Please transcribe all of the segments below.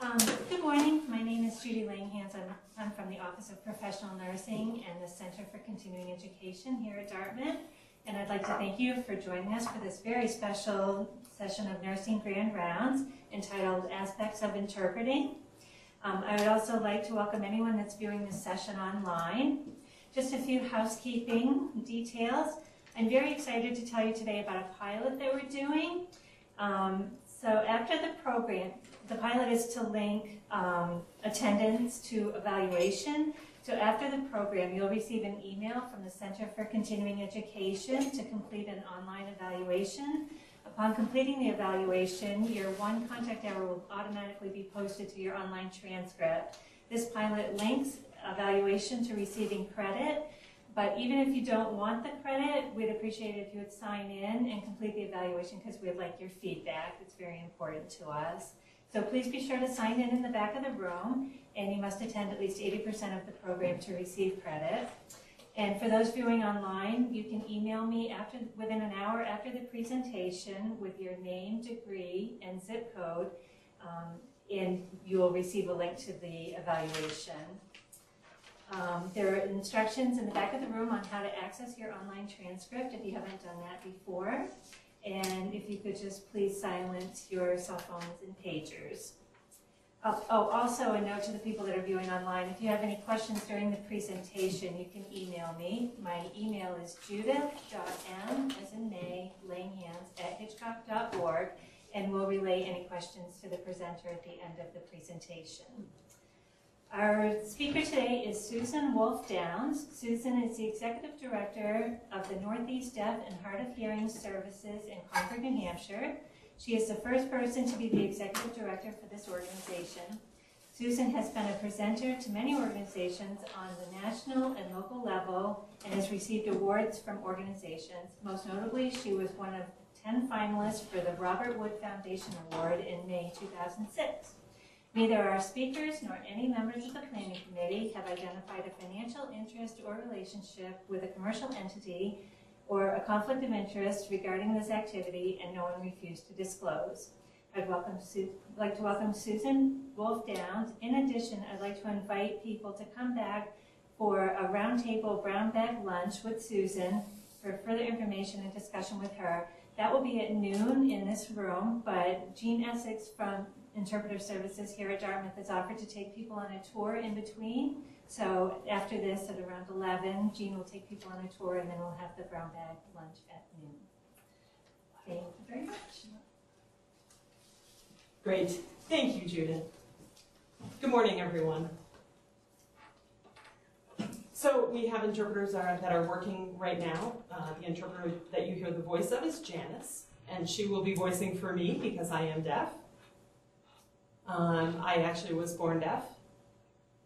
Um, Good morning, my name is Judy Langhans. I'm, I'm from the Office of Professional Nursing and the Center for Continuing Education here at Dartmouth. And I'd like to thank you for joining us for this very special session of Nursing Grand Rounds entitled Aspects of Interpreting. Um, I would also like to welcome anyone that's viewing this session online. Just a few housekeeping details. I'm very excited to tell you today about a pilot that we're doing. Um, so after the program, the pilot is to link um, attendance to evaluation. So after the program, you'll receive an email from the Center for Continuing Education to complete an online evaluation. Upon completing the evaluation, your one contact hour will automatically be posted to your online transcript. This pilot links evaluation to receiving credit, but even if you don't want the credit, we'd appreciate it if you would sign in and complete the evaluation because we'd like your feedback. It's very important to us. So please be sure to sign in in the back of the room, and you must attend at least 80% of the program to receive credit. And for those viewing online, you can email me after, within an hour after the presentation with your name, degree, and zip code, um, and you will receive a link to the evaluation. Um, there are instructions in the back of the room on how to access your online transcript if you haven't done that before. And if you could just please silence your cell phones and pagers. Oh, oh, also a note to the people that are viewing online, if you have any questions during the presentation, you can email me. My email is judith.m, as in May, langhans, at hitchcock.org, and we'll relay any questions to the presenter at the end of the presentation. Our speaker today is Susan Wolf Downes. Susan is the Executive Director of the Northeast Deaf and Hard of Hearing Services in Concord, New Hampshire. She is the first person to be the Executive Director for this organization. Susan has been a presenter to many organizations on the national and local level and has received awards from organizations. Most notably, she was one of 10 finalists for the Robert Wood Foundation Award in May 2006. Neither our speakers nor any members of the planning committee have identified a financial interest or relationship with a commercial entity or a conflict of interest regarding this activity, and no one refused to disclose. I'd like to welcome Susan Wolf Downes. In addition, I'd like to invite people to come back for a roundtable brown bag lunch with Susan for further information and discussion with her. That will be at noon in this room, but Jean Essex from Interpreter Services here at Dartmouth has offered to take people on a tour in between. So after this, at around 11, Jean will take people on a tour, and then we'll have the brown bag lunch at noon. Thank you very much. Great. Thank you, Judith. Good morning, everyone. So we have interpreters that are, that are working right now. Uh, the interpreter that you hear the voice of is Janice, and she will be voicing for me because I am deaf. Um, I actually was born deaf,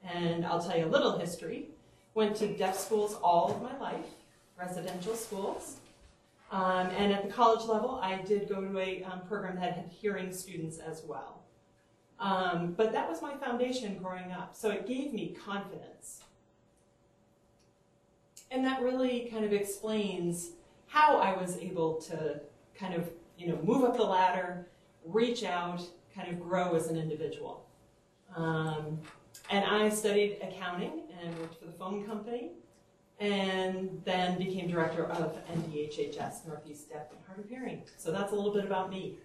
and I'll tell you a little history. Went to deaf schools all of my life, residential schools. Um, and at the college level, I did go to a um, program that had hearing students as well. Um, but that was my foundation growing up, so it gave me confidence. And that really kind of explains how I was able to kind of, you know, move up the ladder, reach out, kind of grow as an individual. Um, and I studied accounting and worked for the phone company and then became director of NDHHS, Northeast Deaf and Hard of Hearing. So that's a little bit about me.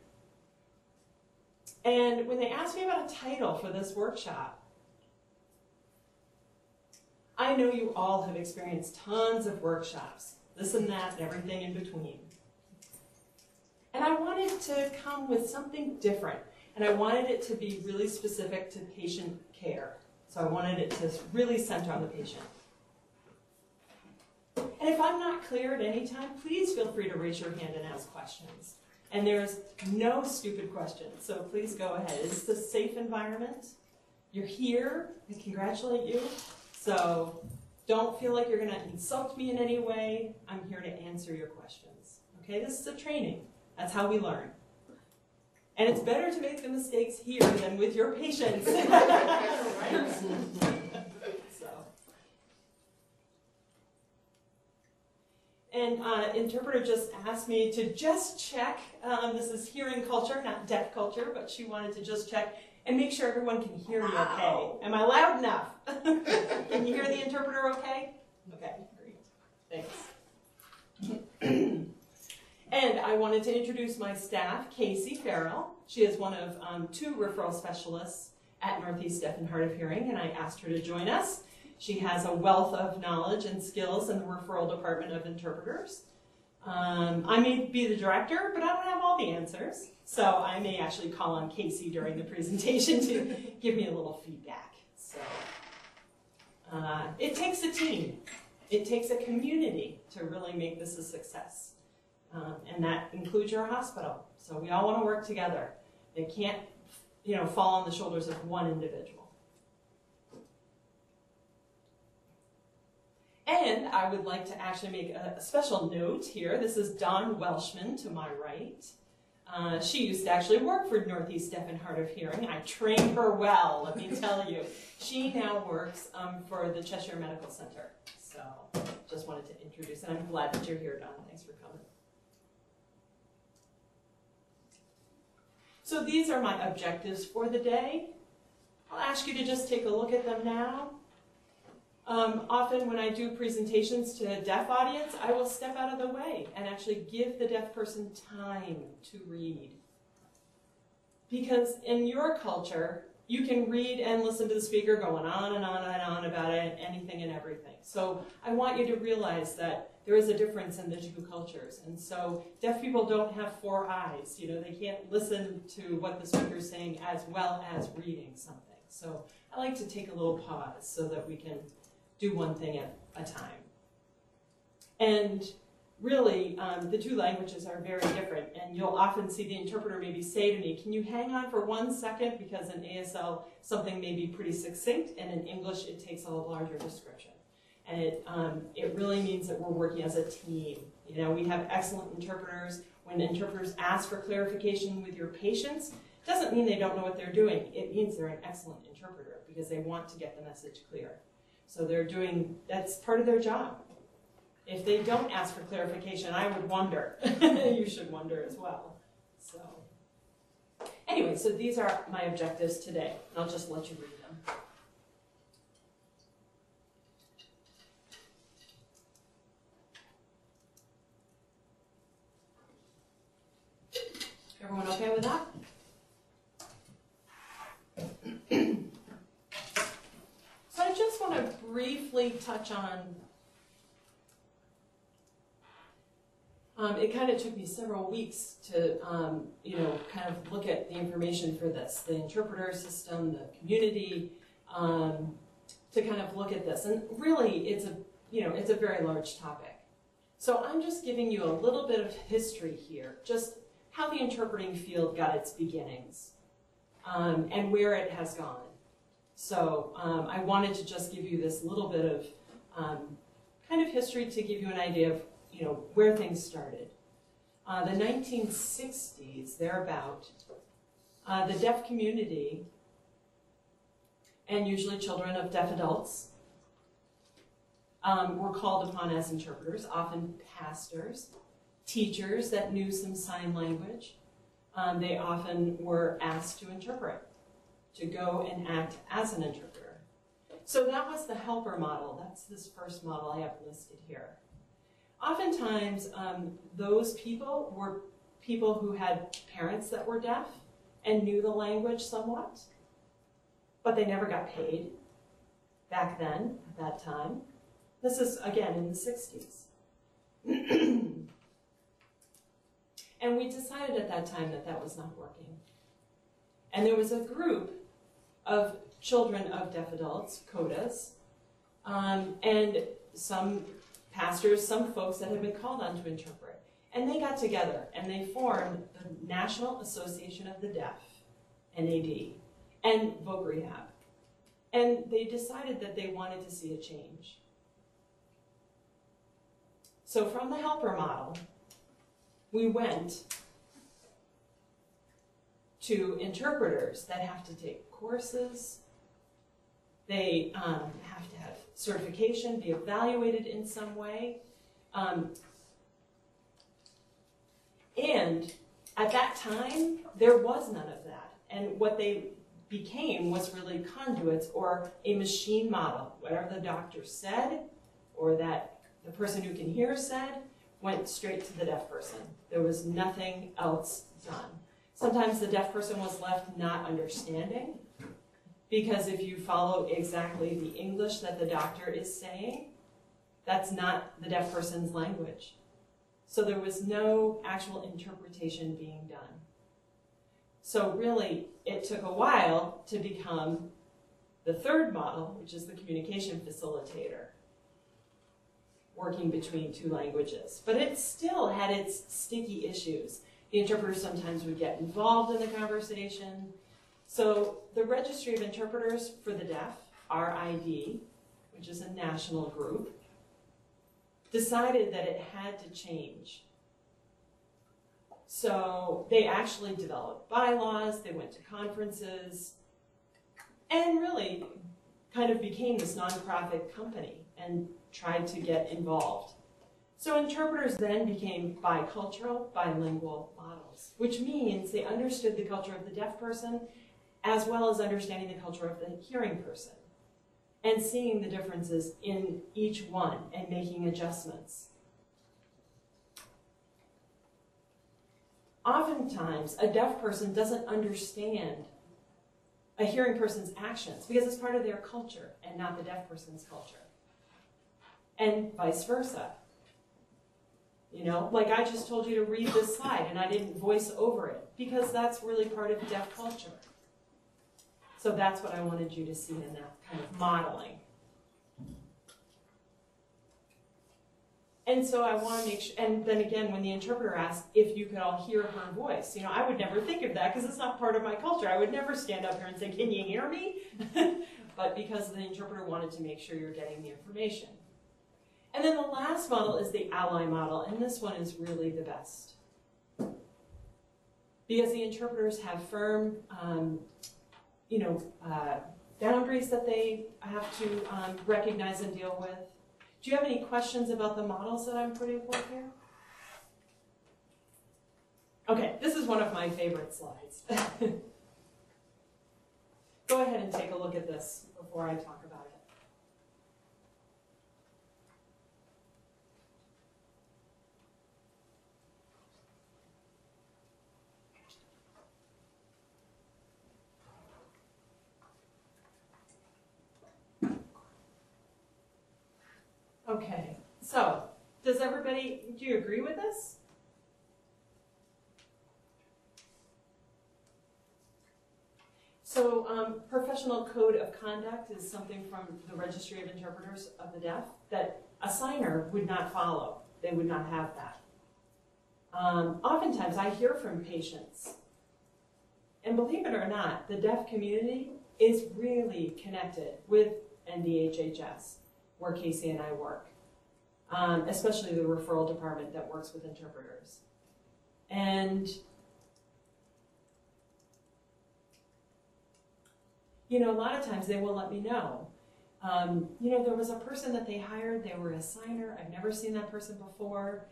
And when they asked me about a title for this workshop, I know you all have experienced tons of workshops, this and that, and everything in between. And I wanted to come with something different, and I wanted it to be really specific to patient care. So I wanted it to really center on the patient. And if I'm not clear at any time, please feel free to raise your hand and ask questions. And there's no stupid questions, so please go ahead. It's a safe environment. You're here, I congratulate you. So don't feel like you're going to insult me in any way. I'm here to answer your questions. Okay, this is a training. That's how we learn. And it's better to make the mistakes here than with your patients. so. And uh, interpreter just asked me to just check. Um, this is hearing culture, not deaf culture, but she wanted to just check and make sure everyone can hear me okay. Am I loud enough? can you hear the interpreter okay? Okay, great. Thanks. and I wanted to introduce my staff, Casey Farrell. She is one of um, two referral specialists at Northeast Deaf and Hard of Hearing, and I asked her to join us. She has a wealth of knowledge and skills in the referral department of interpreters. Um, I may be the director, but I don't have all the answers. So I may actually call on Casey during the presentation to give me a little feedback. So uh, it takes a team. It takes a community to really make this a success. Um, and that includes your hospital. So we all want to work together. It can't, you know, fall on the shoulders of one individual. And I would like to actually make a, special note here. This is Dawn Welshman to my right. Uh, she used to actually work for Northeast Deaf and Hard of Hearing. I trained her well, let me tell you. She now works um, for the Cheshire Medical Center. So just wanted to introduce, and I'm glad that you're here, Dawn. Thanks for coming. So these are my objectives for the day. I'll ask you to just take a look at them now. Um, often when I do presentations to a deaf audience, I will step out of the way and actually give the deaf person time to read. Because in your culture, you can read and listen to the speaker going on and on and on about it, anything and everything. So I want you to realize that there is a difference in the two cultures. And so deaf people don't have four eyes. You know, they can't listen to what the speaker is saying as well as reading something. So I like to take a little pause so that we can do one thing at a time. And really, um, the two languages are very different, and you'll often see the interpreter maybe say to me, can you hang on for one second, because in ASL, something may be pretty succinct, and in English, it takes a larger description. And it, um, it really means that we're working as a team. You know, we have excellent interpreters. When interpreters ask for clarification with your patients, it doesn't mean they don't know what they're doing. It means they're an excellent interpreter because they want to get the message clear. So they're doing, that's part of their job. If they don't ask for clarification, I would wonder. you should wonder as well. So, anyway, so these are my objectives today. I'll just let you read with that? so I just want to briefly touch on Um, it kind of took me several weeks to, um, you know, kind of look at the information for this, the interpreter system, the community, um, to kind of look at this. And really, it's a, you know, it's a very large topic. So I'm just giving you a little bit of history here, just how the interpreting field got its beginnings um, and where it has gone. So um, I wanted to just give you this little bit of um, kind of history to give you an idea of you know, where things started. Uh, the 1960s, thereabout, uh, the deaf community, and usually children of deaf adults, um, were called upon as interpreters, often pastors, teachers that knew some sign language. Um, they often were asked to interpret, to go and act as an interpreter. So that was the helper model. That's this first model I have listed here. Oftentimes, um, those people were people who had parents that were deaf and knew the language somewhat, but they never got paid back then, at that time. This is, again, in the 60s. and we decided at that time that that was not working. And there was a group of children of deaf adults, CODAs, um, and some pastors, some folks that had been called on to interpret. And they got together and they formed the National Association of the Deaf, NAD, and Voc Rehab. And they decided that they wanted to see a change. So from the helper model, we went to interpreters that have to take courses, they um, have to have certification, be evaluated in some way. Um, And at that time, there was none of that. And what they became was really conduits or a machine model. Whatever the doctor said or that the person who can hear said went straight to the deaf person. There was nothing else done. Sometimes the deaf person was left not understanding because if you follow exactly the English that the doctor is saying, that's not the deaf person's language. So there was no actual interpretation being done. So really, it took a while to become the third model, which is the communication facilitator, working between two languages. But it still had its sticky issues. The interpreters sometimes would get involved in the conversation. So the Registry of Interpreters for the Deaf, RID, which is a national group, decided that it had to change. So they actually developed bylaws, they went to conferences, and really kind of became this nonprofit company and tried to get involved. So interpreters then became bicultural, bilingual models, which means they understood the culture of the deaf person as well as understanding the culture of the hearing person and seeing the differences in each one and making adjustments. Oftentimes, a deaf person doesn't understand a hearing person's actions because it's part of their culture and not the deaf person's culture. And vice versa. You know, like I just told you to read this slide and I didn't voice over it because that's really part of deaf culture. So that's what I wanted you to see in that kind of modeling. And so I want to make sure, and then again, when the interpreter asked if you could all hear her voice, you know, I would never think of that because it's not part of my culture. I would never stand up here and say, Can you hear me? but because the interpreter wanted to make sure you're getting the information. And then the last model is the ally model, and this one is really the best. Because the interpreters have firm um, you know, uh, boundaries that they have to um, recognize and deal with. Do you have any questions about the models that I'm putting forth here? Okay, this is one of my favorite slides. Go ahead and take a look at this before I talk about it. Okay, so does everybody, do you agree with this? So um, professional code of conduct is something from the Registry of Interpreters of the Deaf that a signer would not follow. They would not have that. Um, oftentimes I hear from patients, and believe it or not, the deaf community is really connected with NDHHS where Casey and I work, um, especially the referral department that works with interpreters. And you know, a lot of times they will let me know. Um, you know, there was a person that they hired, they were a signer, I've never seen that person before.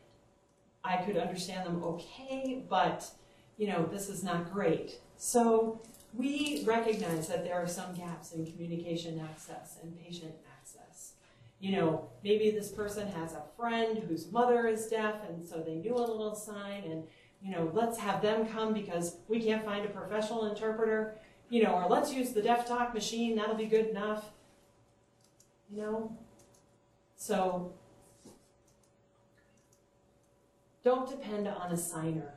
I could understand them okay, but, you know, this is not great. So we recognize that there are some gaps in communication access and patient. You know, maybe this person has a friend whose mother is deaf, and so they knew a little sign, and, you know, let's have them come because we can't find a professional interpreter you know, or let's use the deaf talk machine, that'll be good enough. You know? So don't depend on a signer.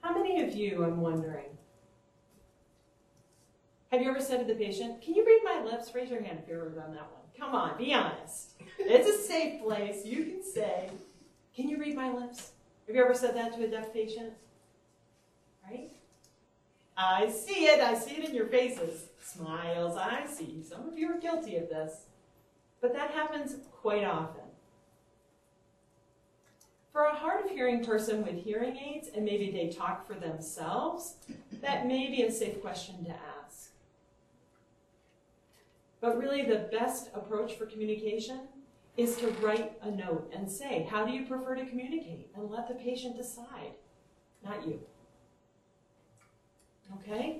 How many of you, I'm wondering, have you ever said to the patient, Can you read my lips? Raise your hand if you've ever done that one. Come on, be honest. It's a safe place. You can say, Can you read my lips? Have you ever said that to a deaf patient? Right? I see it. I see it in your faces. Smiles. I see. Some of you are guilty of this. But that happens quite often. For a hard of hearing person with hearing aids, and maybe they talk for themselves, that may be a safe question to ask. But really, the best approach for communication is to write a note and say, how do you prefer to communicate? And let the patient decide, not you. Okay?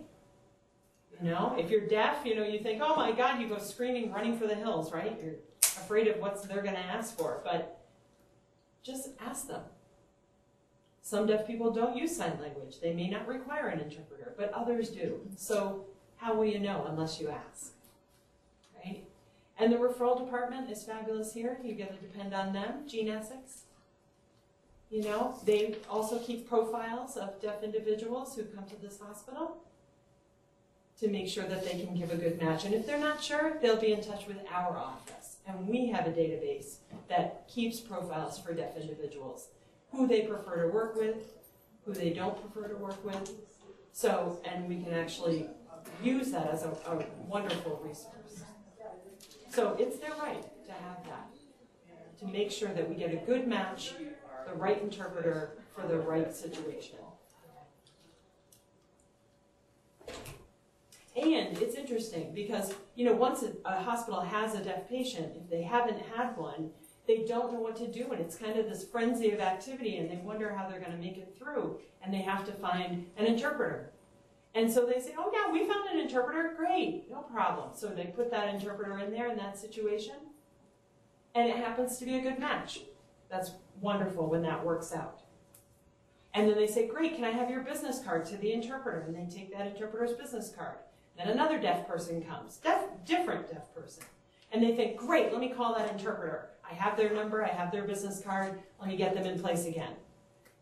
You know, if you're deaf, you know, you think, oh my God, you go screaming, running for the hills, right? You're afraid of what they're going to ask for, but just ask them. Some deaf people don't use sign language. They may not require an interpreter, but others do. So how will you know unless you ask? And the referral department is fabulous here. You get to depend on them. Jean Essex. You know, they also keep profiles of deaf individuals who come to this hospital to make sure that they can give a good match. And if they're not sure, they'll be in touch with our office. And we have a database that keeps profiles for deaf individuals, who they prefer to work with, who they don't prefer to work with. So, and we can actually use that as a, a wonderful resource. So it's their right to have that, to make sure that we get a good match, the right interpreter for the right situation. And it's interesting because, you know, once a, a hospital has a deaf patient, if they haven't had one, they don't know what to do. And it's kind of this frenzy of activity and they wonder how they're going to make it through. And they have to find an interpreter. And so they say, oh yeah, we found an interpreter. Great, no problem. So they put that interpreter in there in that situation. And it happens to be a good match. That's wonderful when that works out. And then they say, great, can I have your business card to the interpreter? And they take that interpreter's business card. Then another deaf person comes, deaf, different deaf person. And they think, great, let me call that interpreter. I have their number, I have their business card, let me get them in place again.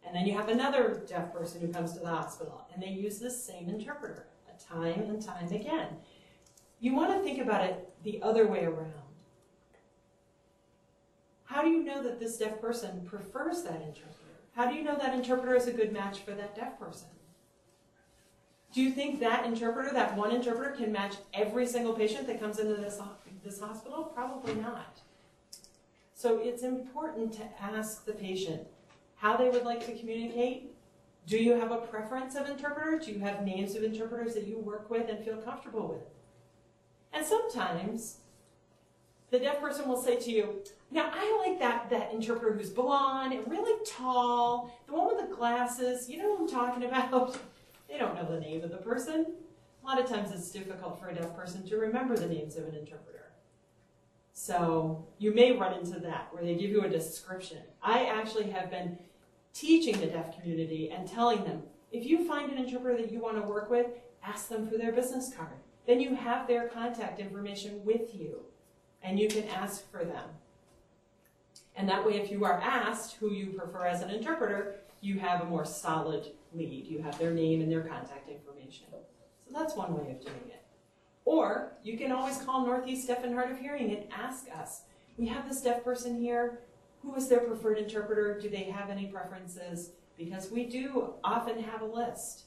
And then you have another deaf person who comes to the hospital, and they use the same interpreter, time and time again. You want to think about it the other way around. How do you know that this deaf person prefers that interpreter? How do you know that interpreter is a good match for that deaf person? Do you think that interpreter, that one interpreter, can match every single patient that comes into this, this hospital? Probably not. So it's important to ask the patient how they would like to communicate. Do you have a preference of interpreter? Do you have names of interpreters that you work with and feel comfortable with? And sometimes the deaf person will say to you, now I like that, that interpreter who's blonde and really tall, the one with the glasses, you know what I'm talking about? They don't know the name of the person. A lot of times it's difficult for a deaf person to remember the names of an interpreter. So you may run into that where they give you a description. I actually have been teaching the deaf community and telling them, if you find an interpreter that you want to work with, ask them for their business card. Then you have their contact information with you and you can ask for them. And that way, if you are asked who you prefer as an interpreter, you have a more solid lead. You have their name and their contact information. So that's one way of doing it. Or you can always call Northeast Deaf and Hard of Hearing and ask us. We have this deaf person here. Who is their preferred interpreter? Do they have any preferences? Because we do often have a list.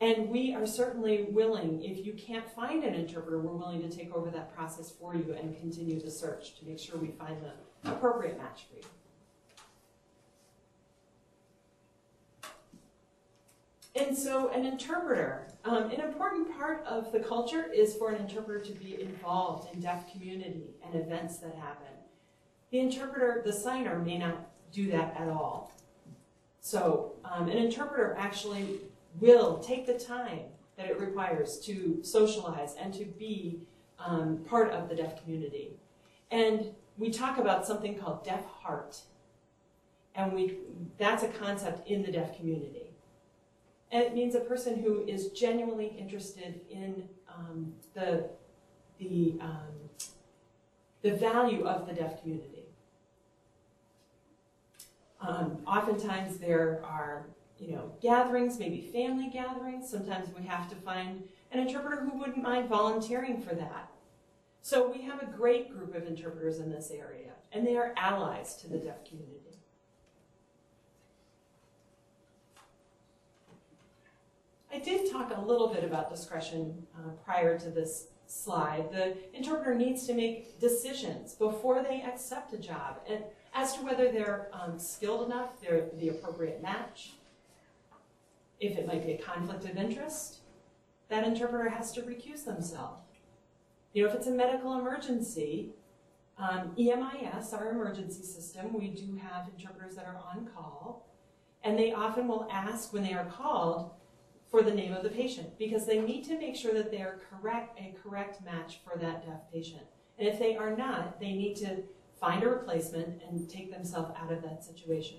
And we are certainly willing, if you can't find an interpreter, we're willing to take over that process for you and continue the search to make sure we find the appropriate match for you. And so an interpreter, um, an important part of the culture is for an interpreter to be involved in deaf community and events that happen. The interpreter, the signer, may not do that at all. So um, an interpreter actually will take the time that it requires to socialize and to be um, part of the deaf community. And we talk about something called deaf heart. And we, that's a concept in the deaf community. And it means a person who is genuinely interested in um, the, the, um, the value of the deaf community. Um, oftentimes there are, you know, gatherings, maybe family gatherings. Sometimes we have to find an interpreter who wouldn't mind volunteering for that. So we have a great group of interpreters in this area, and they are allies to the deaf community. I did talk a little bit about discretion uh, prior to this slide. The interpreter needs to make decisions before they accept a job and as to whether they're um, skilled enough, they're the appropriate match, if it might be a conflict of interest, that interpreter has to recuse themselves. You know, if it's a medical emergency, um, EMIS, our emergency system, we do have interpreters that are on call, and they often will ask when they are called for the name of the patient because they need to make sure that they are correct, a correct match for that deaf patient. And if they are not, they need to find a replacement and take themselves out of that situation.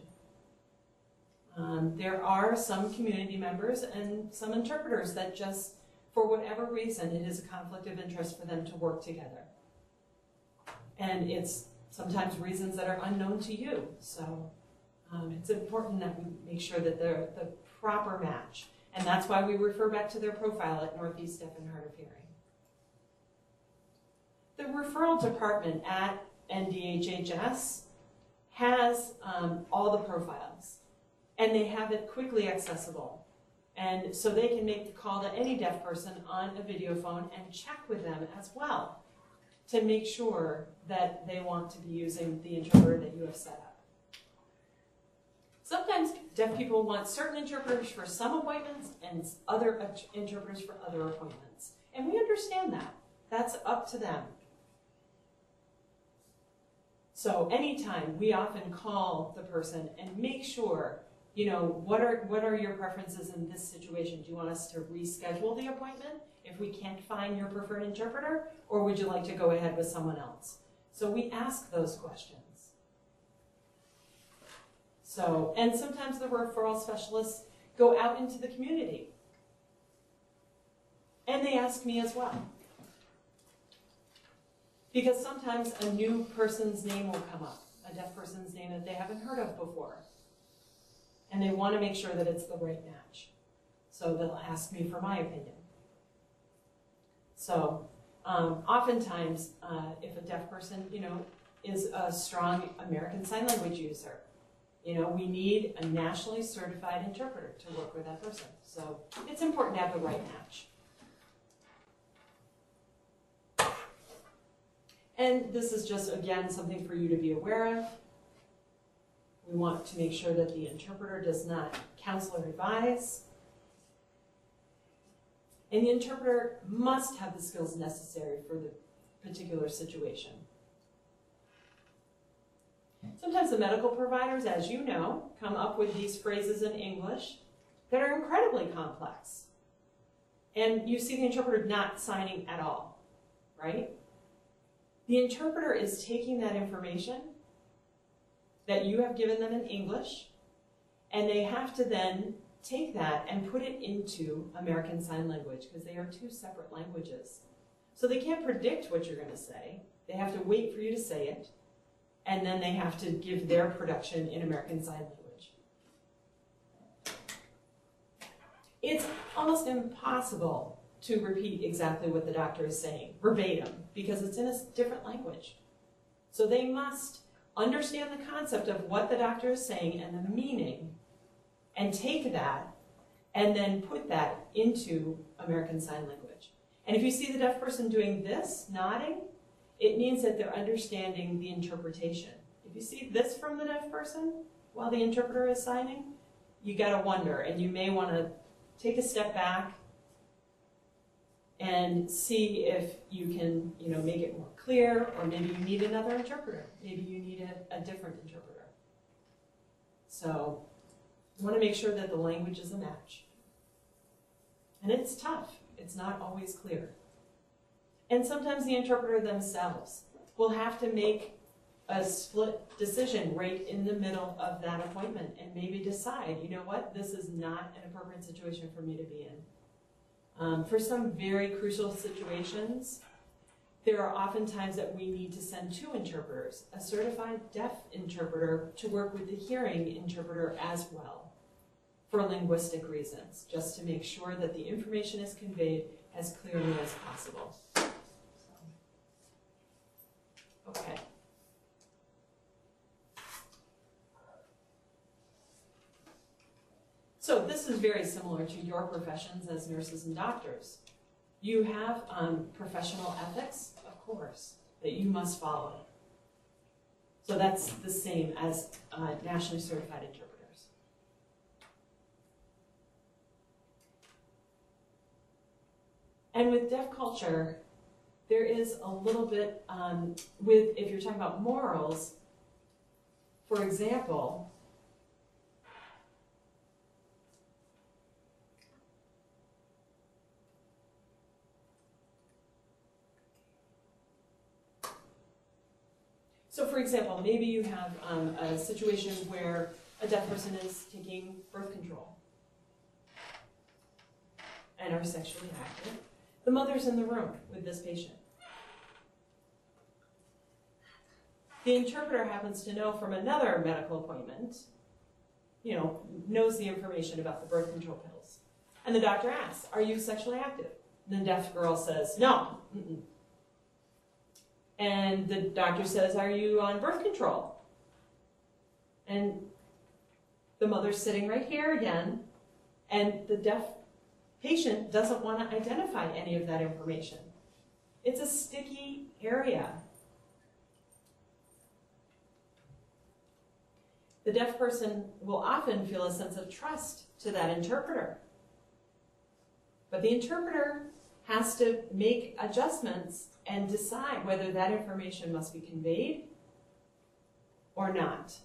Um, there are some community members and some interpreters that just, for whatever reason, it is a conflict of interest for them to work together. And it's sometimes reasons that are unknown to you. So um, it's important that we make sure that they're the proper match. And that's why we refer back to their profile at Northeast Deaf and Hard of Hearing. The referral department at NDHHS has um, all the profiles, and they have it quickly accessible. And so they can make the call to any deaf person on a video phone and check with them as well to make sure that they want to be using the interpreter that you have set up. Deaf people want certain interpreters for some appointments and other uh, interpreters for other appointments. And we understand that. That's up to them. So anytime we often call the person and make sure, you know, what are what are your preferences in this situation? Do you want us to reschedule the appointment if we can't find your preferred interpreter, or would you like to go ahead with someone else? So we ask those questions. So, and sometimes the referral specialists go out into the community. And they ask me as well. Because sometimes a new person's name will come up, a deaf person's name that they haven't heard of before. And they want to make sure that it's the right match. So they'll ask me for my opinion. So um, oftentimes, uh, if a deaf person, you know, is a strong American Sign Language user, you know, we need a nationally certified interpreter to work with that person. So it's important to have the right match. And this is just, again, something for you to be aware of. We want to make sure that the interpreter does not counsel or advise. And the interpreter must have the skills necessary for the particular situation. Sometimes the medical providers, as you know, come up with these phrases in English that are incredibly complex. And you see the interpreter not signing at all, right? The interpreter is taking that information that you have given them in English, and they have to then take that and put it into American Sign Language because they are two separate languages. So they can't predict what you're going to say. They have to wait for you to say it, and then they have to give their production in American Sign Language. It's almost impossible to repeat exactly what the doctor is saying, verbatim, because it's in a different language. So they must understand the concept of what the doctor is saying and the meaning, and take that and then put that into American Sign Language. And if you see the deaf person doing this, nodding, it means that they're understanding the interpretation. If you see this from the deaf person while the interpreter is signing, you gotta wonder, and you may wanna take a step back and see if you can, you know, make it more clear, or maybe you need another interpreter. Maybe you need a, a different interpreter. So you want to make sure that the language is a match. And it's tough. It's not always clear. And sometimes the interpreter themselves will have to make a split decision right in the middle of that appointment and maybe decide, you know what, this is not an appropriate situation for me to be in. Um, for some very crucial situations, there are often times that we need to send two interpreters, a certified deaf interpreter to work with the hearing interpreter as well, for linguistic reasons, just to make sure that the information is conveyed as clearly as possible. Okay. So this is very similar to your professions as nurses and doctors. You have um, professional ethics, of course, that you must follow. So that's the same as uh, nationally certified interpreters. And with deaf culture, there is a little bit um, with, if you're talking about morals, for example, So for example, maybe you have um, a situation where a deaf person is taking birth control and are sexually active. The mother's in the room with this patient. The interpreter happens to know from another medical appointment, you know, knows the information about the birth control pills. And the doctor asks, Are you sexually active? And the deaf girl says, No. Mm-mm. And the doctor says, Are you on birth control? And the mother's sitting right here again, and the deaf patient doesn't want to identify any of that information. It's a sticky area. The deaf person will often feel a sense of trust to that interpreter. But the interpreter has to make adjustments and decide whether that information must be conveyed or not.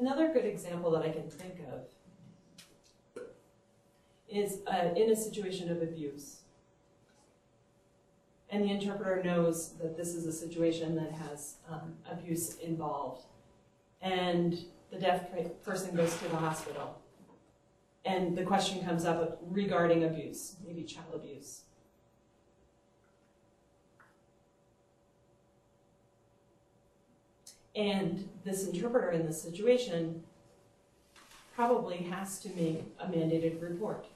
Another good example that I can think of is uh, in a situation of abuse. And the interpreter knows that this is a situation that has um, abuse involved. And the deaf person goes to the hospital. And the question comes up regarding abuse, maybe child abuse. And this interpreter in this situation probably has to make a mandated report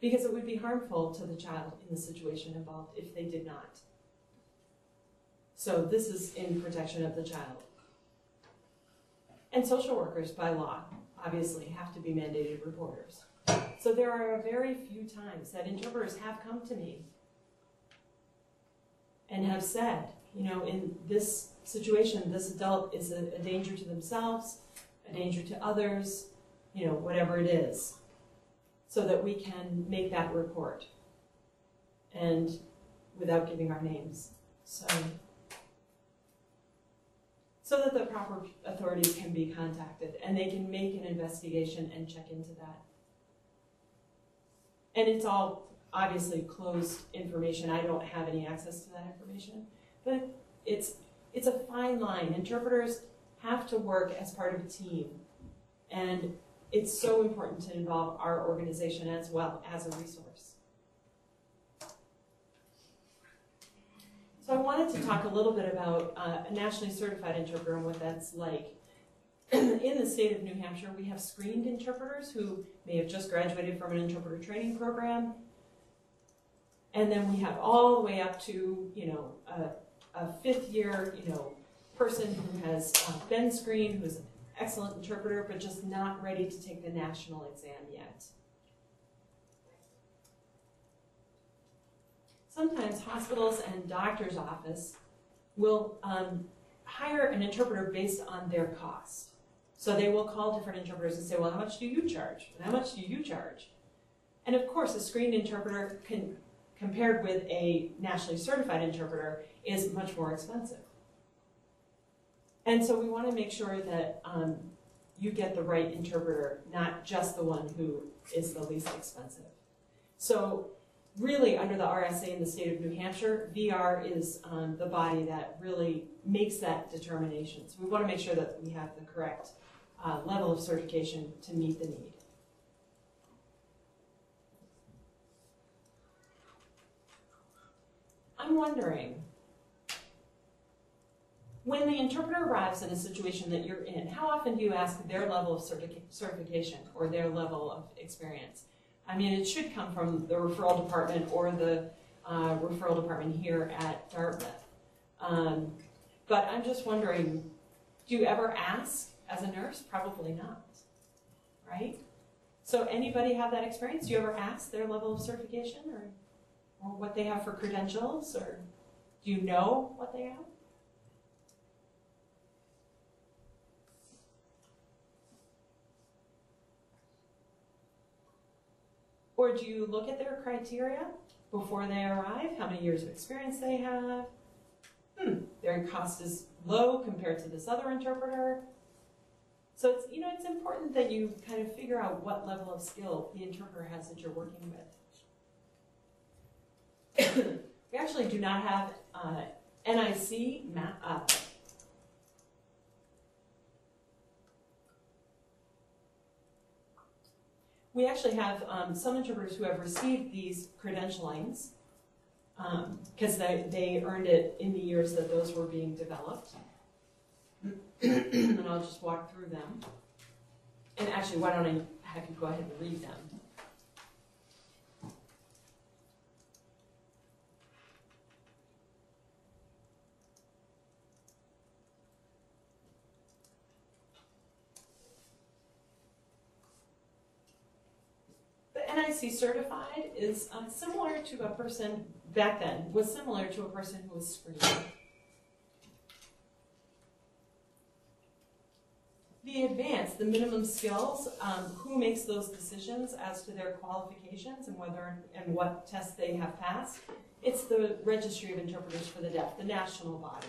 because it would be harmful to the child in the situation involved if they did not. So this is in protection of the child. And social workers by law obviously have to be mandated reporters. So there are very few times that interpreters have come to me and have said, you know, in this situation, this adult is a, a danger to themselves, a danger to others, you know, whatever it is, so that we can make that report and without giving our names. So, so that the proper authorities can be contacted and they can make an investigation and check into that. And it's all obviously closed information. I don't have any access to that information, but it's it's a fine line. Interpreters have to work as part of a team. And it's so important to involve our organization as well as a resource. So I wanted to talk a little bit about uh, a nationally certified interpreter and what that's like. In the state of New Hampshire, we have screened interpreters who may have just graduated from an interpreter training program. And then we have all the way up to, you know, a a fifth year, you know, person who has uh, been screened, who's an excellent interpreter, but just not ready to take the national exam yet. Sometimes hospitals and doctor's office will um, hire an interpreter based on their cost. So they will call different interpreters and say, well, how much do you charge? How much do you charge? And of course, a screened interpreter can, compared with a nationally certified interpreter, is much more expensive. And so we want to make sure that um, you get the right interpreter, not just the one who is the least expensive. So really, under the RSA in the state of New Hampshire, VR is um, the body that really makes that determination. So we want to make sure that we have the correct uh, level of certification to meet the need. I'm wondering, when the interpreter arrives in a situation that you're in, how often do you ask their level of certi- certification or their level of experience? I mean, it should come from the referral department or the uh, referral department here at Dartmouth. Um, but I'm just wondering, do you ever ask as a nurse? Probably not, right? So anybody have that experience? Do you ever ask their level of certification or, or what they have for credentials or do you know what they have? Or do you look at their criteria before they arrive, how many years of experience they have? Hmm, their cost is low compared to this other interpreter. So it's, you know, it's important that you kind of figure out what level of skill the interpreter has that you're working with. we actually do not have uh, NIC ma- uh, We actually have um, some interpreters who have received these credentialings because they, they earned it in the years that those were being developed. and I'll just walk through them. And actually, why don't I have you go ahead and read them? NIC certified is uh, similar to a person, back then, was similar to a person who was screened. The advanced, the minimum skills, um, who makes those decisions as to their qualifications and whether and what tests they have passed? It's the Registry of Interpreters for the Deaf, the national body.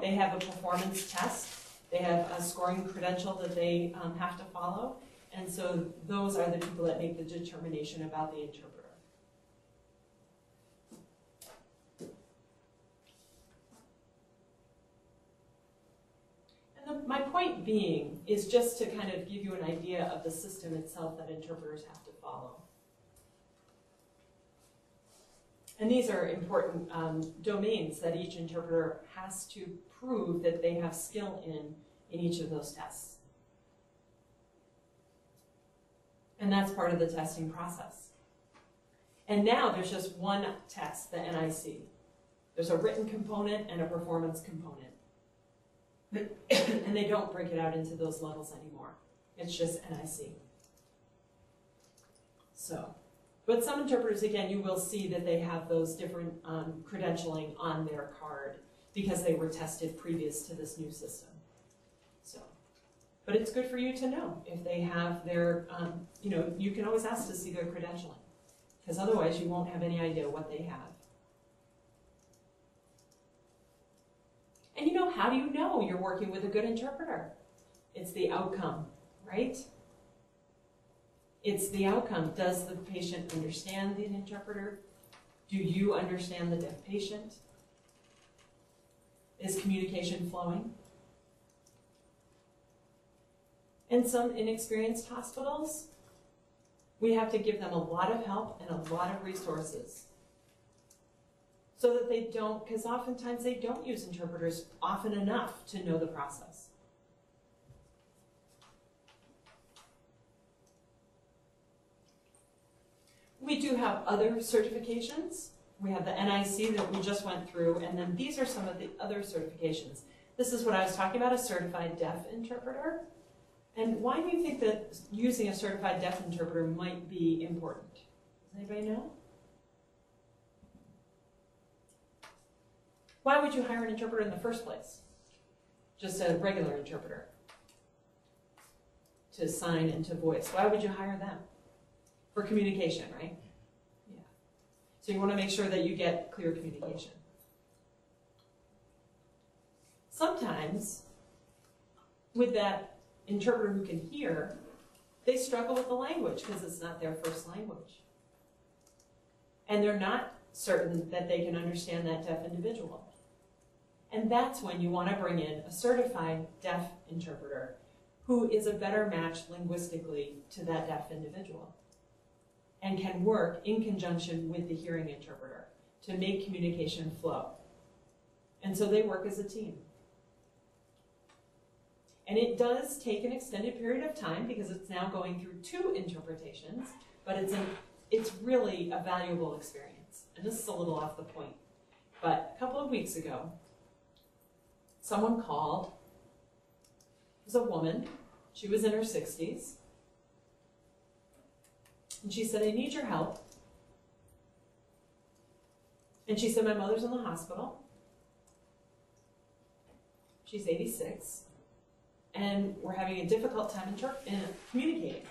They have a performance test, they have a scoring credential that they um, have to follow, and so those are the people that make the determination about the interpreter. And the, my point being is just to kind of give you an idea of the system itself that interpreters have to follow. And these are important um, domains that each interpreter has to prove that they have skill in in each of those tests. And that's part of the testing process. And now there's just one test, the NIC. There's a written component and a performance component. and they don't break it out into those levels anymore. It's just NIC. So, but some interpreters, again, you will see that they have those different um, credentialing on their card because they were tested previous to this new system. But it's good for you to know if they have their, um, you know, you can always ask to see their credentialing because otherwise you won't have any idea what they have. And you know, how do you know you're working with a good interpreter? It's the outcome, right? It's the outcome. Does the patient understand the interpreter? Do you understand the deaf patient? Is communication flowing? In some inexperienced hospitals, we have to give them a lot of help and a lot of resources so that they don't, because oftentimes they don't use interpreters often enough to know the process. We do have other certifications. We have the NIC that we just went through, and then these are some of the other certifications. This is what I was talking about, a certified deaf interpreter. And why do you think that using a certified deaf interpreter might be important? Does anybody know? Why would you hire an interpreter in the first place? Just a regular interpreter to sign and to voice. Why would you hire them? For communication, right? Yeah. So you want to make sure that you get clear communication. Sometimes, with that interpreter who can hear, they struggle with the language because it's not their first language. And they're not certain that they can understand that deaf individual. And that's when you want to bring in a certified deaf interpreter who is a better match linguistically to that deaf individual and can work in conjunction with the hearing interpreter to make communication flow. And so they work as a team. And it does take an extended period of time because it's now going through two interpretations, but it's, an, it's really a valuable experience. And this is a little off the point. But a couple of weeks ago, someone called. It was a woman. She was in her 60s. And she said, I need your help. And she said, My mother's in the hospital. She's 86. And we're having a difficult time in communicating.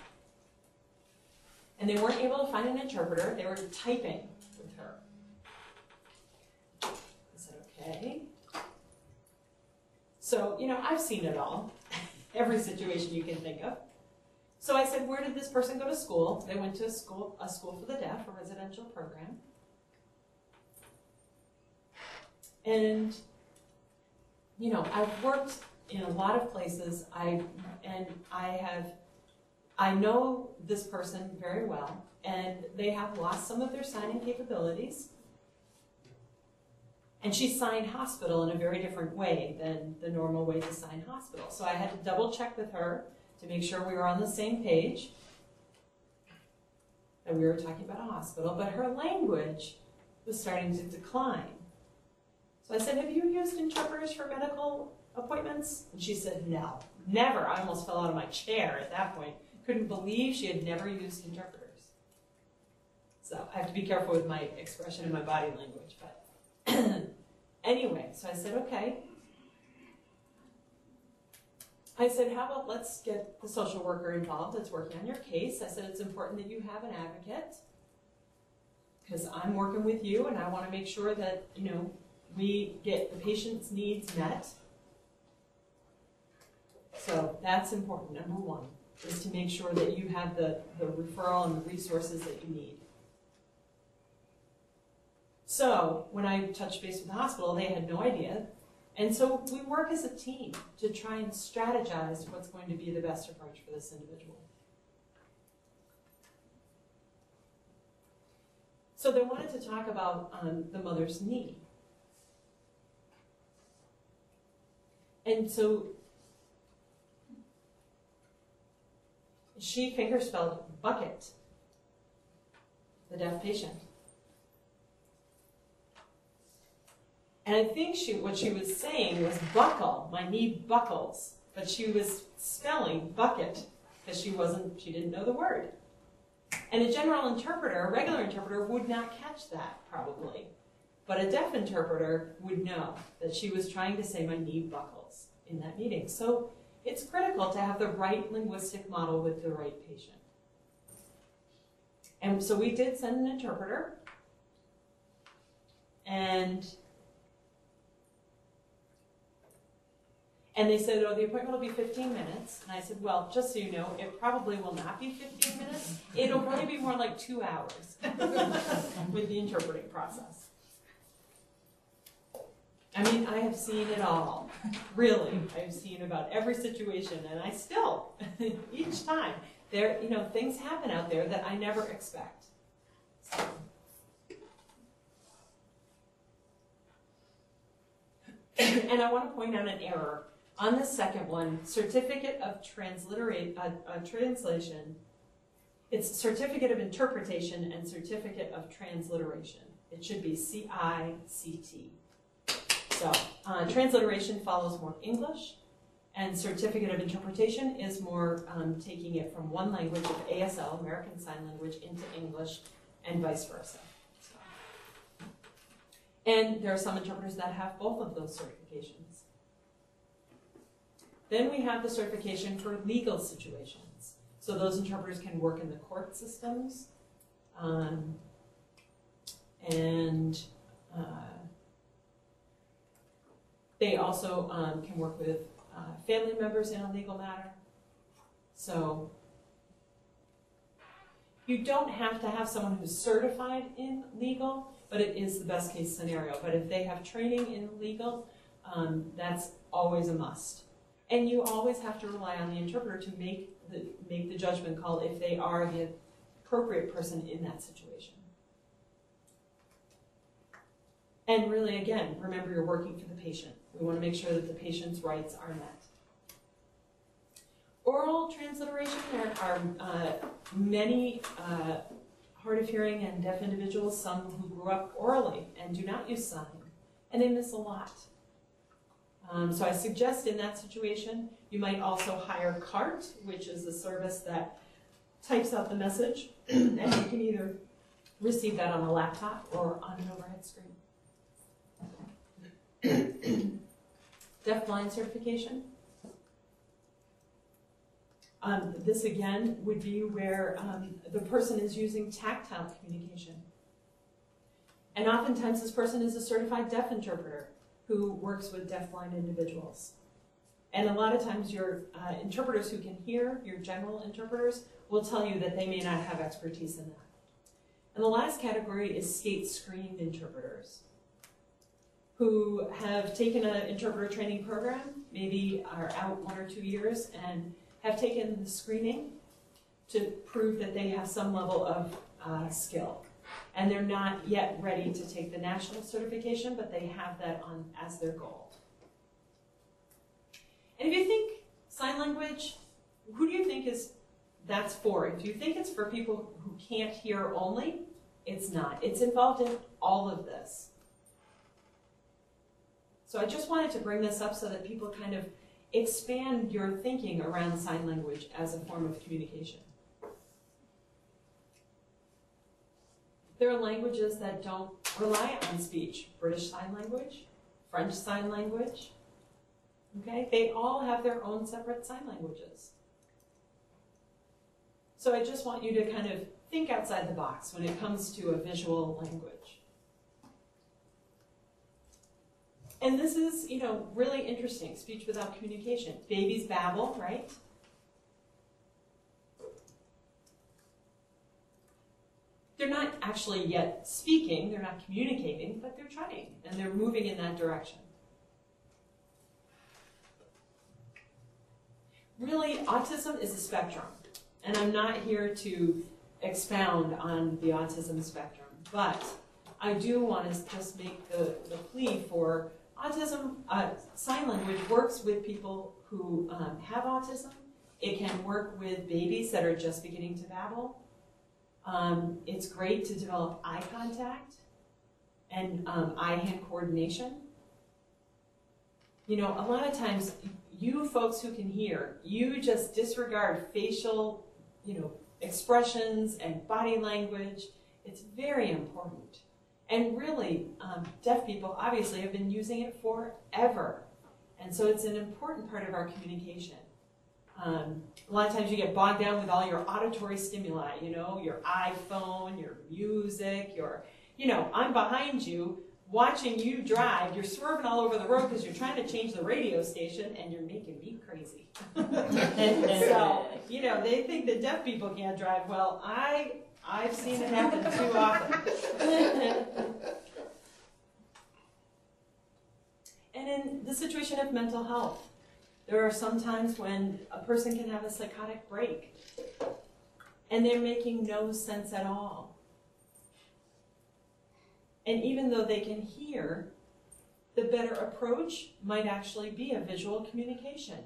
and they weren't able to find an interpreter. They were typing with her. I said, okay. So, you know, I've seen it all, every situation you can think of. So I said, where did this person go to school? They went to a school, a school for the deaf, a residential program. And, you know, I've worked in a lot of places. I and I have, I know this person very well, and they have lost some of their signing capabilities. And she signed hospital in a very different way than the normal way to sign hospital. So I had to double check with her to make sure we were on the same page. That we were talking about a hospital, but her language was starting to decline. So I said, Have you used interpreters for medical appointments? And she said, No, never. I almost fell out of my chair at that point. Couldn't believe she had never used interpreters. So I have to be careful with my expression and my body language. But anyway, so I said, Okay. I said, How about let's get the social worker involved that's working on your case? I said, It's important that you have an advocate because I'm working with you and I want to make sure that, you know, we get the patient's needs met. So that's important, number one, is to make sure that you have the, the referral and the resources that you need. So when I touched base with the hospital, they had no idea. And so we work as a team to try and strategize what's going to be the best approach for this individual. So they wanted to talk about um, the mother's knee. And so she fingerspelled bucket, the deaf patient. And I think she, what she was saying was buckle, my knee buckles, but she was spelling bucket because she wasn't, she didn't know the word. And a general interpreter, a regular interpreter, would not catch that probably. But a deaf interpreter would know that she was trying to say my knee buckles in that meeting. So it's critical to have the right linguistic model with the right patient. And so we did send an interpreter. And And they said, oh, the appointment will be 15 minutes. And I said, well, just so you know, it probably will not be 15 minutes. It'll probably be more like two hours with the interpreting process. I mean, I have seen it all. Really, I've seen about every situation, and I still, each time, there, you know, things happen out there that I never expect. So. and I want to point out an error on the second one, certificate of transliterate, uh, uh, translation, it's certificate of interpretation and certificate of transliteration. It should be C-I-C-T. So uh, transliteration follows more English, and certificate of interpretation is more um, taking it from one language of ASL, American Sign Language, into English, and vice versa. So. And there are some interpreters that have both of those certifications. Then we have the certification for legal situations. So those interpreters can work in the court systems. Um, and uh, they also um, can work with uh, family members in a legal matter. So you don't have to have someone who's certified in legal, but it is the best case scenario. But if they have training in legal, um, that's always a must. And you always have to rely on the interpreter to make the, make the judgment call if they are the appropriate person in that situation. And really, again, remember you're working for the patient. We want to make sure that the patient's rights are met. Oral transliteration, there are uh, many uh, hard of hearing and deaf individuals, some who grew up orally and do not use sign, and they miss a lot. Um, so I suggest in that situation, you might also hire CART, which is a service that types out the message, and you can either receive that on a laptop or on an overhead screen. Deaf blind certification. Um, this again would be where um, the person is using tactile communication. And oftentimes this person is a certified deaf interpreter who works with deafblind individuals. And a lot of times your uh, interpreters who can hear, your general interpreters, will tell you that they may not have expertise in that. And the last category is skate screened interpreters who have taken an interpreter training program, maybe are out one or two years, and have taken the screening to prove that they have some level of uh, skill. And they're not yet ready to take the national certification, but they have that on as their goal. And if you think sign language, who do you think is that's for? If you think it's for people who can't hear only, it's not. It's involved in all of this. So I just wanted to bring this up so that people kind of expand your thinking around sign language as a form of communication. There are languages that don't rely on speech. British Sign Language, French Sign Language, okay? They all have their own separate sign languages. So I just want you to kind of think outside the box when it comes to a visual language. And this is, you know, really interesting, speech without communication. Babies babble, right? They're not actually yet speaking, they're not communicating, but they're trying, and they're moving in that direction. Really, autism is a spectrum, and I'm not here to expound on the autism spectrum, but I do want to just make the, the plea for autism, uh, sign language works with people who um, have autism. It can work with babies that are just beginning to babble. Um, it's great to develop eye contact and um, eye-hand coordination. You know, a lot of times, you folks who can hear, you just disregard facial, you know, expressions and body language. It's very important. And really, um, deaf people obviously have been using it forever. And so it's an important part of our communication. Um, a lot of times you get bogged down with all your auditory stimuli, you know, your iPhone, your music, your, you know, I'm behind you watching you drive. You're swerving all over the road because you're trying to change the radio station and you're making me crazy. so, you know, they think that deaf people can't drive. Well, I I've seen it happen too often. and in the situation of mental health, there are some times when a person can have a psychotic break and they're making no sense at all. And even though they can hear, the better approach might actually be a visual communication.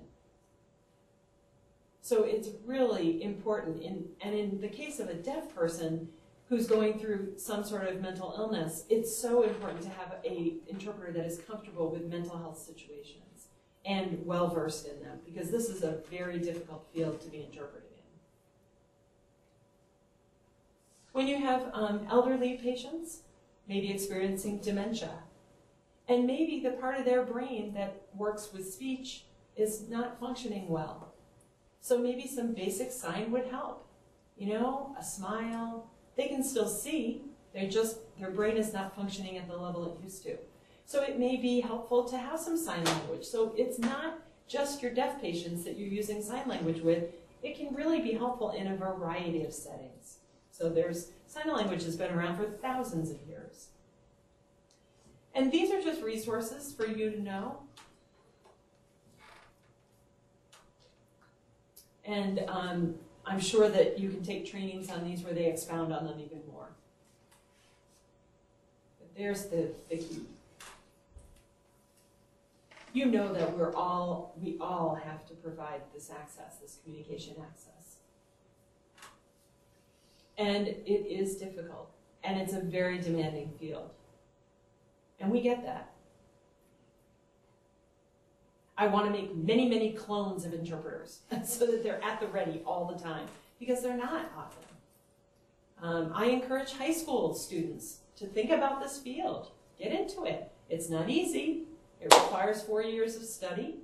So it's really important. In, and in the case of a deaf person who's going through some sort of mental illness, it's so important to have a interpreter that is comfortable with mental health situations and well versed in them, because this is a very difficult field to be interpreted in. When you have um, elderly patients, maybe experiencing dementia, and maybe the part of their brain that works with speech is not functioning well so maybe some basic sign would help. You know, a smile. They can still see. They're just, their brain is not functioning at the level it used to. So it may be helpful to have some sign language. So it's not just your deaf patients that you're using sign language with. It can really be helpful in a variety of settings. So there's, sign language has been around for thousands of years. And these are just resources for you to know. And um, I'm sure that you can take trainings on these where they expound on them even more. But there's the, the key. You know that we're all, we all have to provide this access, this communication access. And it is difficult, and it's a very demanding field. And we get that. I want to make many, many clones of interpreters so that they're at the ready all the time because they're not often. Um, I encourage high school students to think about this field. Get into it. It's not easy. It requires four years of study.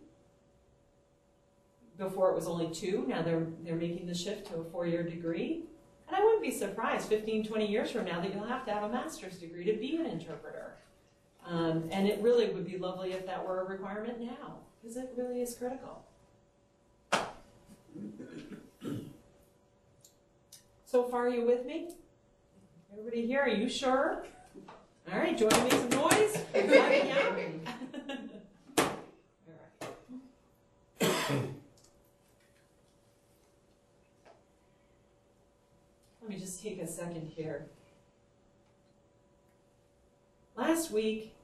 before it was only two, now they're, they're making the shift to a four-year degree. And I wouldn't be surprised 15, 20 years from now that you'll have to have a master's degree to be an interpreter. Um, and it really would be lovely if that were a requirement now, because it really is critical. So far, are you with me? Everybody here, are you sure? All right, to make some noise? All right. Let me just take a second here. Last week,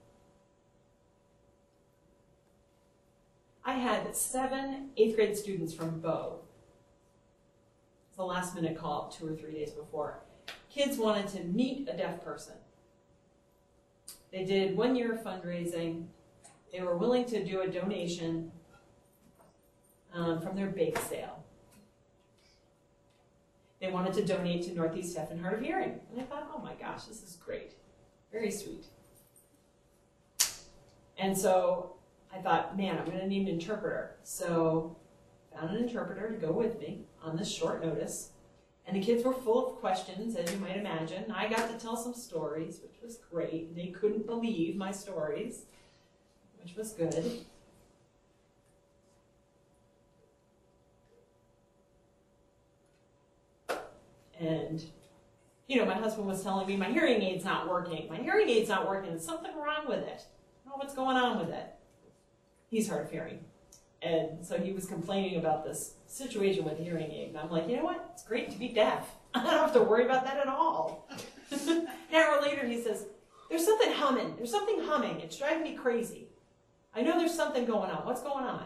I had seven eighth grade students from Bow. It's the last minute call two or three days before. Kids wanted to meet a deaf person. They did one year of fundraising. They were willing to do a donation um, from their bake sale. They wanted to donate to Northeast Deaf and Hard of Hearing. And I thought, oh my gosh, this is great. Very sweet. And so I thought, man, I'm going to need an interpreter. So found an interpreter to go with me on this short notice. And the kids were full of questions, as you might imagine. I got to tell some stories, which was great. They couldn't believe my stories, which was good. And, you know, my husband was telling me, my hearing aid's not working. My hearing aid's not working. There's something wrong with it. I don't know what's going on with it. He's hard of hearing. And so he was complaining about this situation with hearing aid. And I'm like, you know what? It's great to be deaf. I don't have to worry about that at all. An hour later, he says, There's something humming. There's something humming. It's driving me crazy. I know there's something going on. What's going on?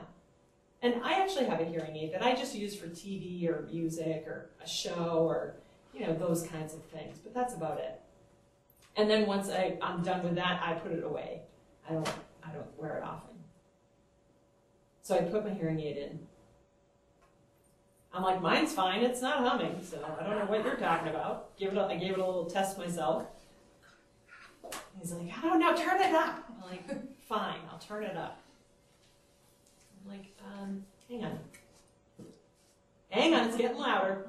And I actually have a hearing aid that I just use for TV or music or a show or, you know, those kinds of things. But that's about it. And then once I, I'm done with that, I put it away. I don't, I don't wear it often. So I put my hearing aid in. I'm like, mine's fine, it's not humming, so I don't know what you're talking about. Give it a, I gave it a little test myself. He's like, don't know, turn it up. I'm like, fine, I'll turn it up. I'm like, um, hang on. Hang on, it's getting louder.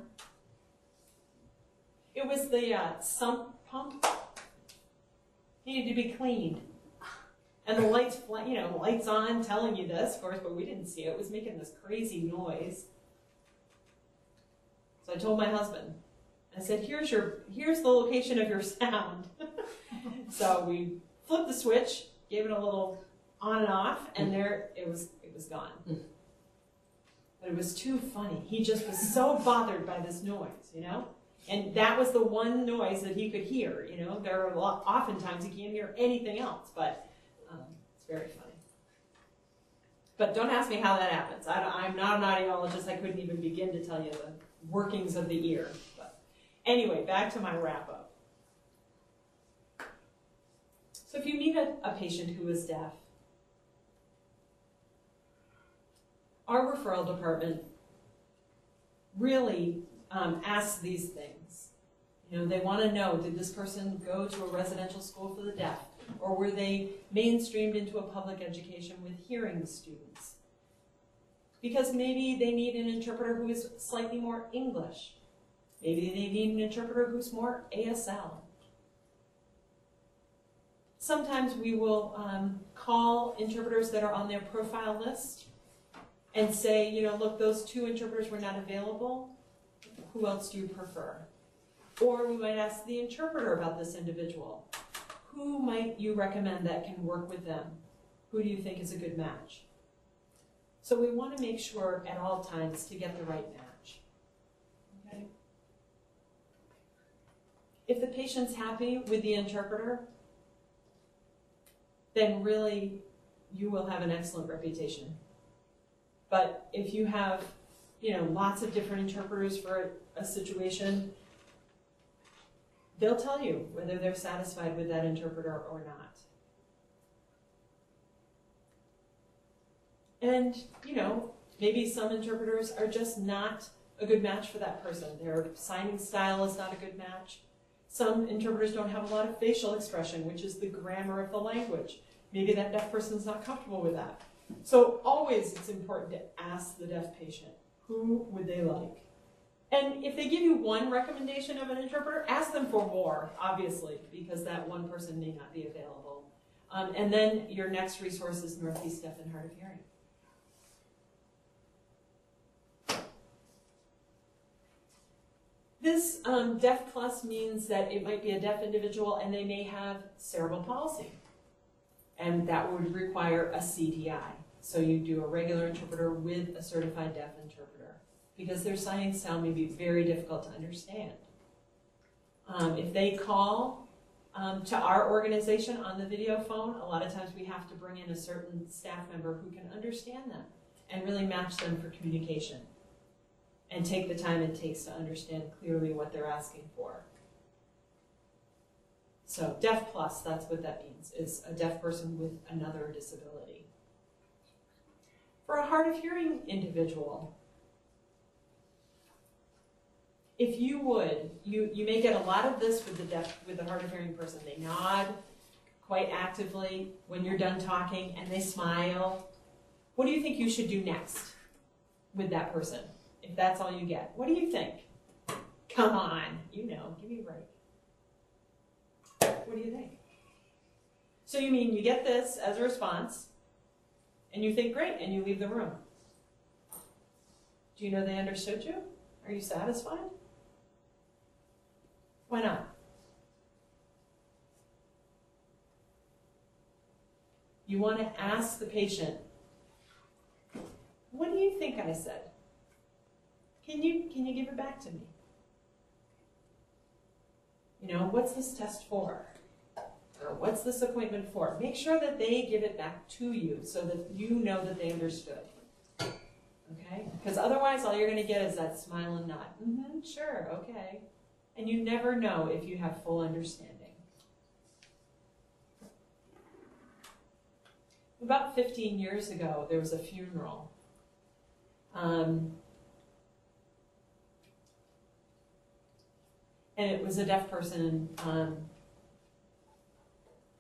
It was the uh, sump pump. Needed to be cleaned. And the lights, fla- you know, lights on, telling you this, of course, but we didn't see it. It was making this crazy noise. So I told my husband. I said, "Here's your, here's the location of your sound." so we flipped the switch, gave it a little on and off, and mm-hmm. there it was. It was gone. But it was too funny. He just was so bothered by this noise, you know. And that was the one noise that he could hear. You know, there are a lot, oftentimes he can't hear anything else, but very funny. But don't ask me how that happens. I, am not an audiologist. I couldn't even begin to tell you the workings of the ear. But anyway, back to my wrap up. So if you meet a, a patient who is deaf, our referral department really um, asks these things. You know, they want to know, did this person go to a residential school for the deaf? Or were they mainstreamed into a public education with hearing students? Because maybe they need an interpreter who is slightly more English. Maybe they need an interpreter who's more ASL. Sometimes we will um, call interpreters that are on their profile list and say, you know, look, those two interpreters were not available. Who else do you prefer? Or we might ask the interpreter about this individual. Who might you recommend that can work with them? Who do you think is a good match? So we want to make sure at all times to get the right match. Okay? If the patient's happy with the interpreter, then really you will have an excellent reputation. But if you have, you know, lots of different interpreters for a, a situation, they'll tell you whether they're satisfied with that interpreter or not. And, you know, maybe some interpreters are just not a good match for that person. Their signing style is not a good match. Some interpreters don't have a lot of facial expression, which is the grammar of the language. Maybe that deaf person's not comfortable with that. So always it's important to ask the deaf patient, who would they like? And if they give you one recommendation of an interpreter, ask them for more, obviously, because that one person may not be available. Um, and then your next resource is Northeast Deaf and Hard of Hearing. This um, Deaf Plus means that it might be a deaf individual and they may have cerebral palsy. And that would require a CDI. So you do a regular interpreter with a certified deaf interpreter because their signing sound may be very difficult to understand. Um, if they call um, to our organization on the video phone, a lot of times we have to bring in a certain staff member who can understand them and really match them for communication and take the time it takes to understand clearly what they're asking for. So Deaf Plus, that's what that means, is a deaf person with another disability. For a hard of hearing individual, if you would, you, you may get a lot of this with the deaf, with the hard of hearing person. They nod quite actively when you're done talking and they smile. What do you think you should do next with that person? If that's all you get, what do you think? Come on, you know, give me a break. What do you think? So you mean you get this as a response, and you think great, and you leave the room. Do you know they understood you? Are you satisfied? Why not? You want to ask the patient, what do you think I said? Can you, can you give it back to me? You know, what's this test for? Or what's this appointment for? Make sure that they give it back to you so that you know that they understood. Okay? Because otherwise, all you're going to get is that smile and nod. Mm-hmm, sure, okay. And you never know if you have full understanding. About 15 years ago, there was a funeral. Um, and it was a deaf person um,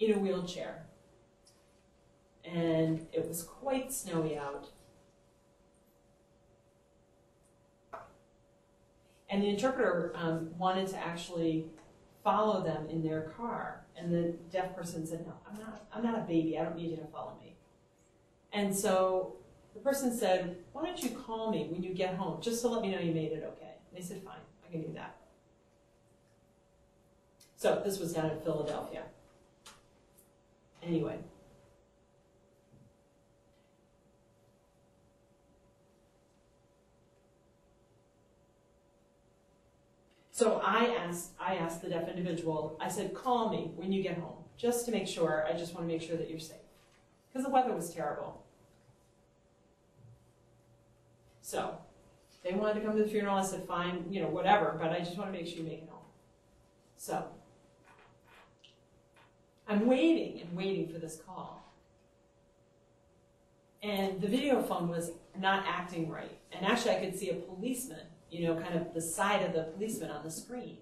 in a wheelchair. And it was quite snowy out. And the interpreter um, wanted to actually follow them in their car. And the deaf person said, No, I'm not, I'm not a baby. I don't need you to follow me. And so the person said, Why don't you call me when you get home just to let me know you made it okay? And they said, Fine, I can do that. So this was down in Philadelphia. Anyway. So I asked, I asked the deaf individual, I said, call me when you get home, just to make sure, I just want to make sure that you're safe. Because the weather was terrible. So, they wanted to come to the funeral, I said, fine, you know, whatever, but I just want to make sure you make it home. So, I'm waiting and waiting for this call. And the video phone was not acting right. And actually, I could see a policeman, you know, kind of the side of the policeman on the screen,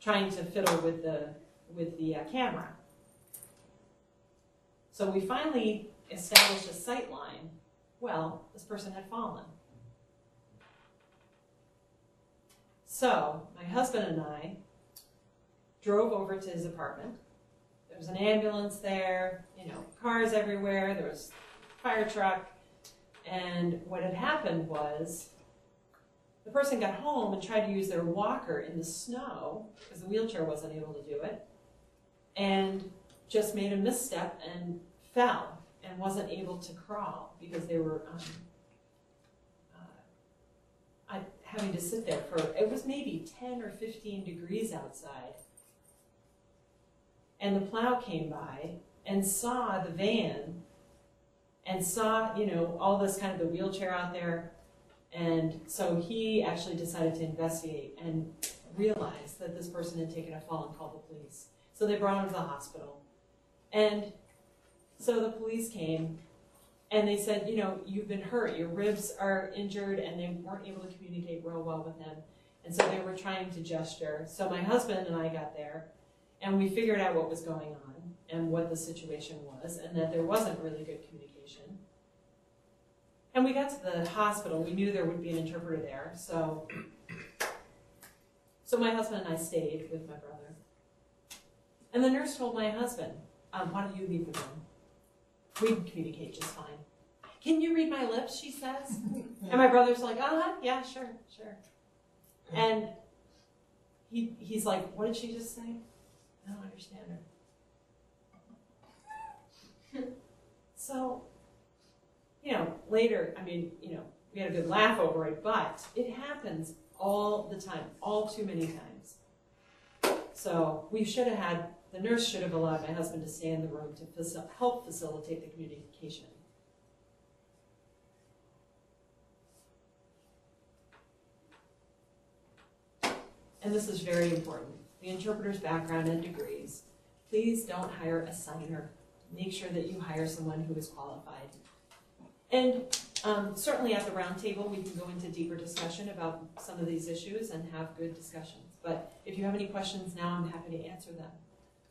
trying to fiddle with the, with the uh, camera. So we finally established a sight line. Well, this person had fallen. So my husband and I drove over to his apartment there was an ambulance there, you know, cars everywhere, there was fire truck. And what had happened was the person got home and tried to use their walker in the snow because the wheelchair wasn't able to do it and just made a misstep and fell and wasn't able to crawl because they were um, uh, having to sit there for, it was maybe 10 or 15 degrees outside and the plow came by and saw the van and saw, you know, all this kind of the wheelchair out there. And so he actually decided to investigate and realized that this person had taken a fall and called the police. So they brought him to the hospital. And so the police came and they said, you know, you've been hurt, your ribs are injured, and they weren't able to communicate real well with him. And so they were trying to gesture. So my husband and I got there and we figured out what was going on and what the situation was, and that there wasn't really good communication. And we got to the hospital, we knew there would be an interpreter there, so. So my husband and I stayed with my brother. And the nurse told my husband, um, why don't you leave the room? We can communicate just fine. Can you read my lips, she says. And my brother's like, uh-huh, yeah, sure, sure. And he, he's like, what did she just say? I don't understand her. so, you know, later, I mean, you know, we had a good laugh over it, but it happens all the time, all too many times. So we should have had, the nurse should have allowed my husband to stay in the room to facil- help facilitate the communication. And this is very important. The interpreter's background and degrees. Please don't hire a signer. Make sure that you hire someone who is qualified. And um, certainly at the roundtable, we can go into deeper discussion about some of these issues and have good discussions. But if you have any questions now, I'm happy to answer them.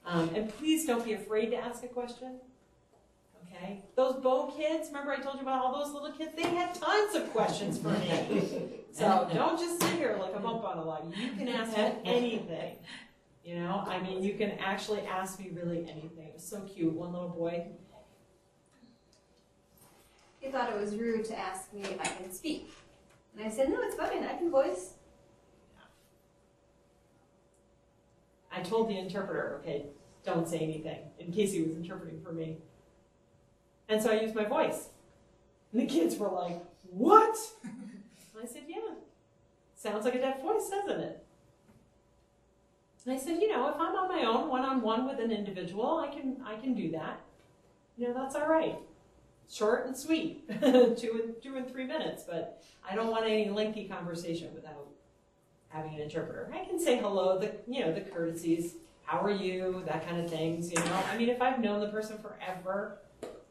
Um, and please don't be afraid to ask a question. Okay? Those Bow kids, remember I told you about all those little kids? They had tons of questions for me. So don't just sit here like a bump on a log. You can ask me anything. You know, I mean, you can actually ask me really anything. It was so cute. One little boy, He thought it was rude to ask me if I can speak. And I said, no, it's fine, I can voice. I told the interpreter, okay, don't say anything, in case he was interpreting for me. And so I used my voice. And the kids were like, what? And I said, yeah. Sounds like a deaf voice, doesn't it? And I said, you know, if I'm on my own, one-on-one with an individual, I can, I can do that. You know, that's all right. Short and sweet, two and, two and three minutes, but I don't want any lengthy conversation without having an interpreter. I can say hello, the, you know, the courtesies, how are you, that kind of things, you know. I mean, if I've known the person forever,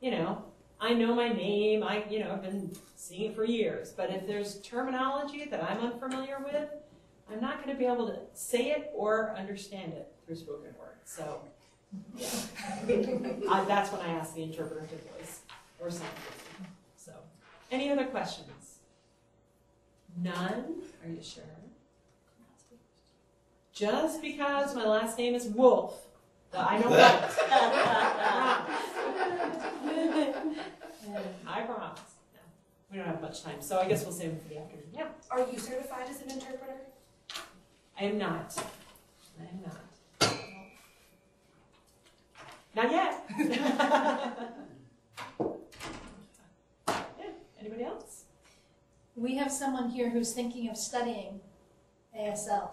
you know, I know my name, I, you know, I've been seeing it for years. But if there's terminology that I'm unfamiliar with, I'm not going to be able to say it or understand it through spoken word. So, yeah. uh, that's when I ask the interpreter to voice or something. So, any other questions? None? Are you sure? Just because my last name is Wolf, I know what. I promise. No, we don't have much time, so I guess we'll save it for the afternoon. Yeah, Are you certified as an interpreter? I am not. I am not. Not yet. yeah. Anybody else? We have someone here who's thinking of studying ASL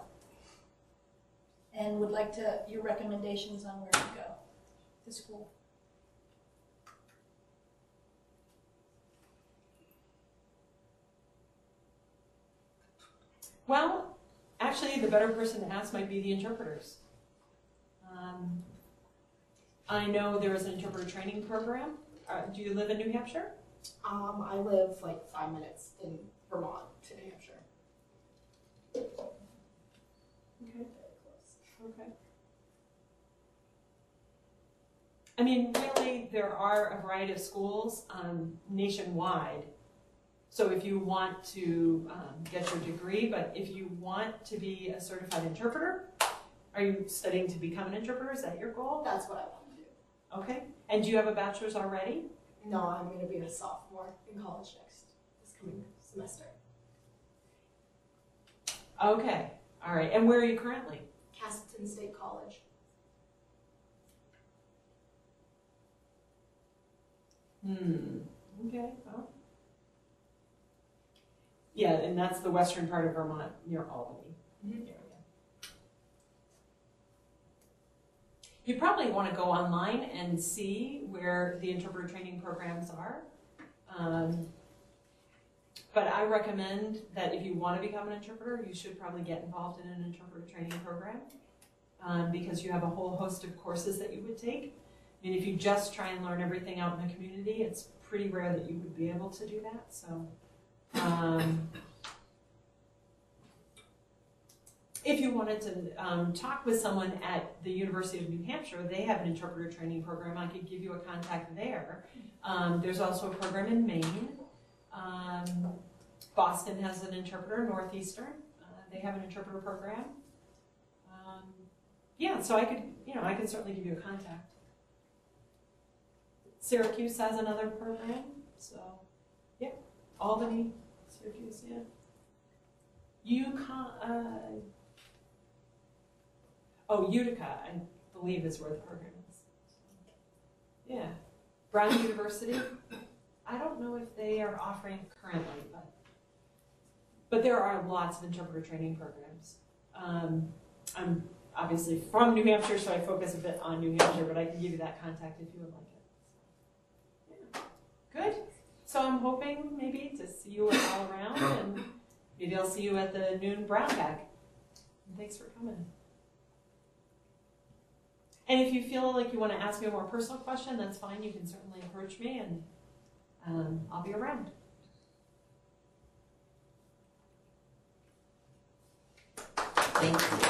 and would like to, your recommendations on where to go to school. Well, actually, the better person to ask might be the interpreters. Um, I know there is an interpreter training program. Uh, do you live in New Hampshire? Um, I live like five minutes in Vermont to New Hampshire. Okay. Very close. Okay. I mean, really, there are a variety of schools um, nationwide. So if you want to um, get your degree, but if you want to be a certified interpreter, are you studying to become an interpreter? Is that your goal? That's what I want to do. Okay. And do you have a bachelor's already? No, I'm going to be a sophomore in college next this coming semester. Okay. All right. And where are you currently? Castleton State College. Hmm. Okay. Well. Yeah, and that's the western part of Vermont near Albany Mhm. area. You probably want to go online and see where the interpreter training programs are. Um, but I recommend that if you want to become an interpreter, you should probably get involved in an interpreter training program um, because you have a whole host of courses that you would take. I mean, if you just try and learn everything out in the community, it's pretty rare that you would be able to do that. So, um, if you wanted to um, talk with someone at the University of New Hampshire, they have an interpreter training program. I could give you a contact there. Um, there's also a program in Maine. Um, Boston has an interpreter, Northeastern, uh, they have an interpreter program. Um, yeah, so I could, you know, I could certainly give you a contact. Syracuse has another program, so, yeah, Albany, Syracuse, yeah. UConn, uh, oh, Utica, I believe is where the program is. Yeah, Brown University, I don't know if they are offering currently, but, but there are lots of interpreter training programs. Um, I'm obviously from New Hampshire, so I focus a bit on New Hampshire, but I can give you that contact if you would like it. Yeah. Good. So I'm hoping maybe to see you all around, and maybe I'll see you at the noon brown bag. And thanks for coming. And if you feel like you want to ask me a more personal question, that's fine. You can certainly approach me, and um, I'll be around. Thank you.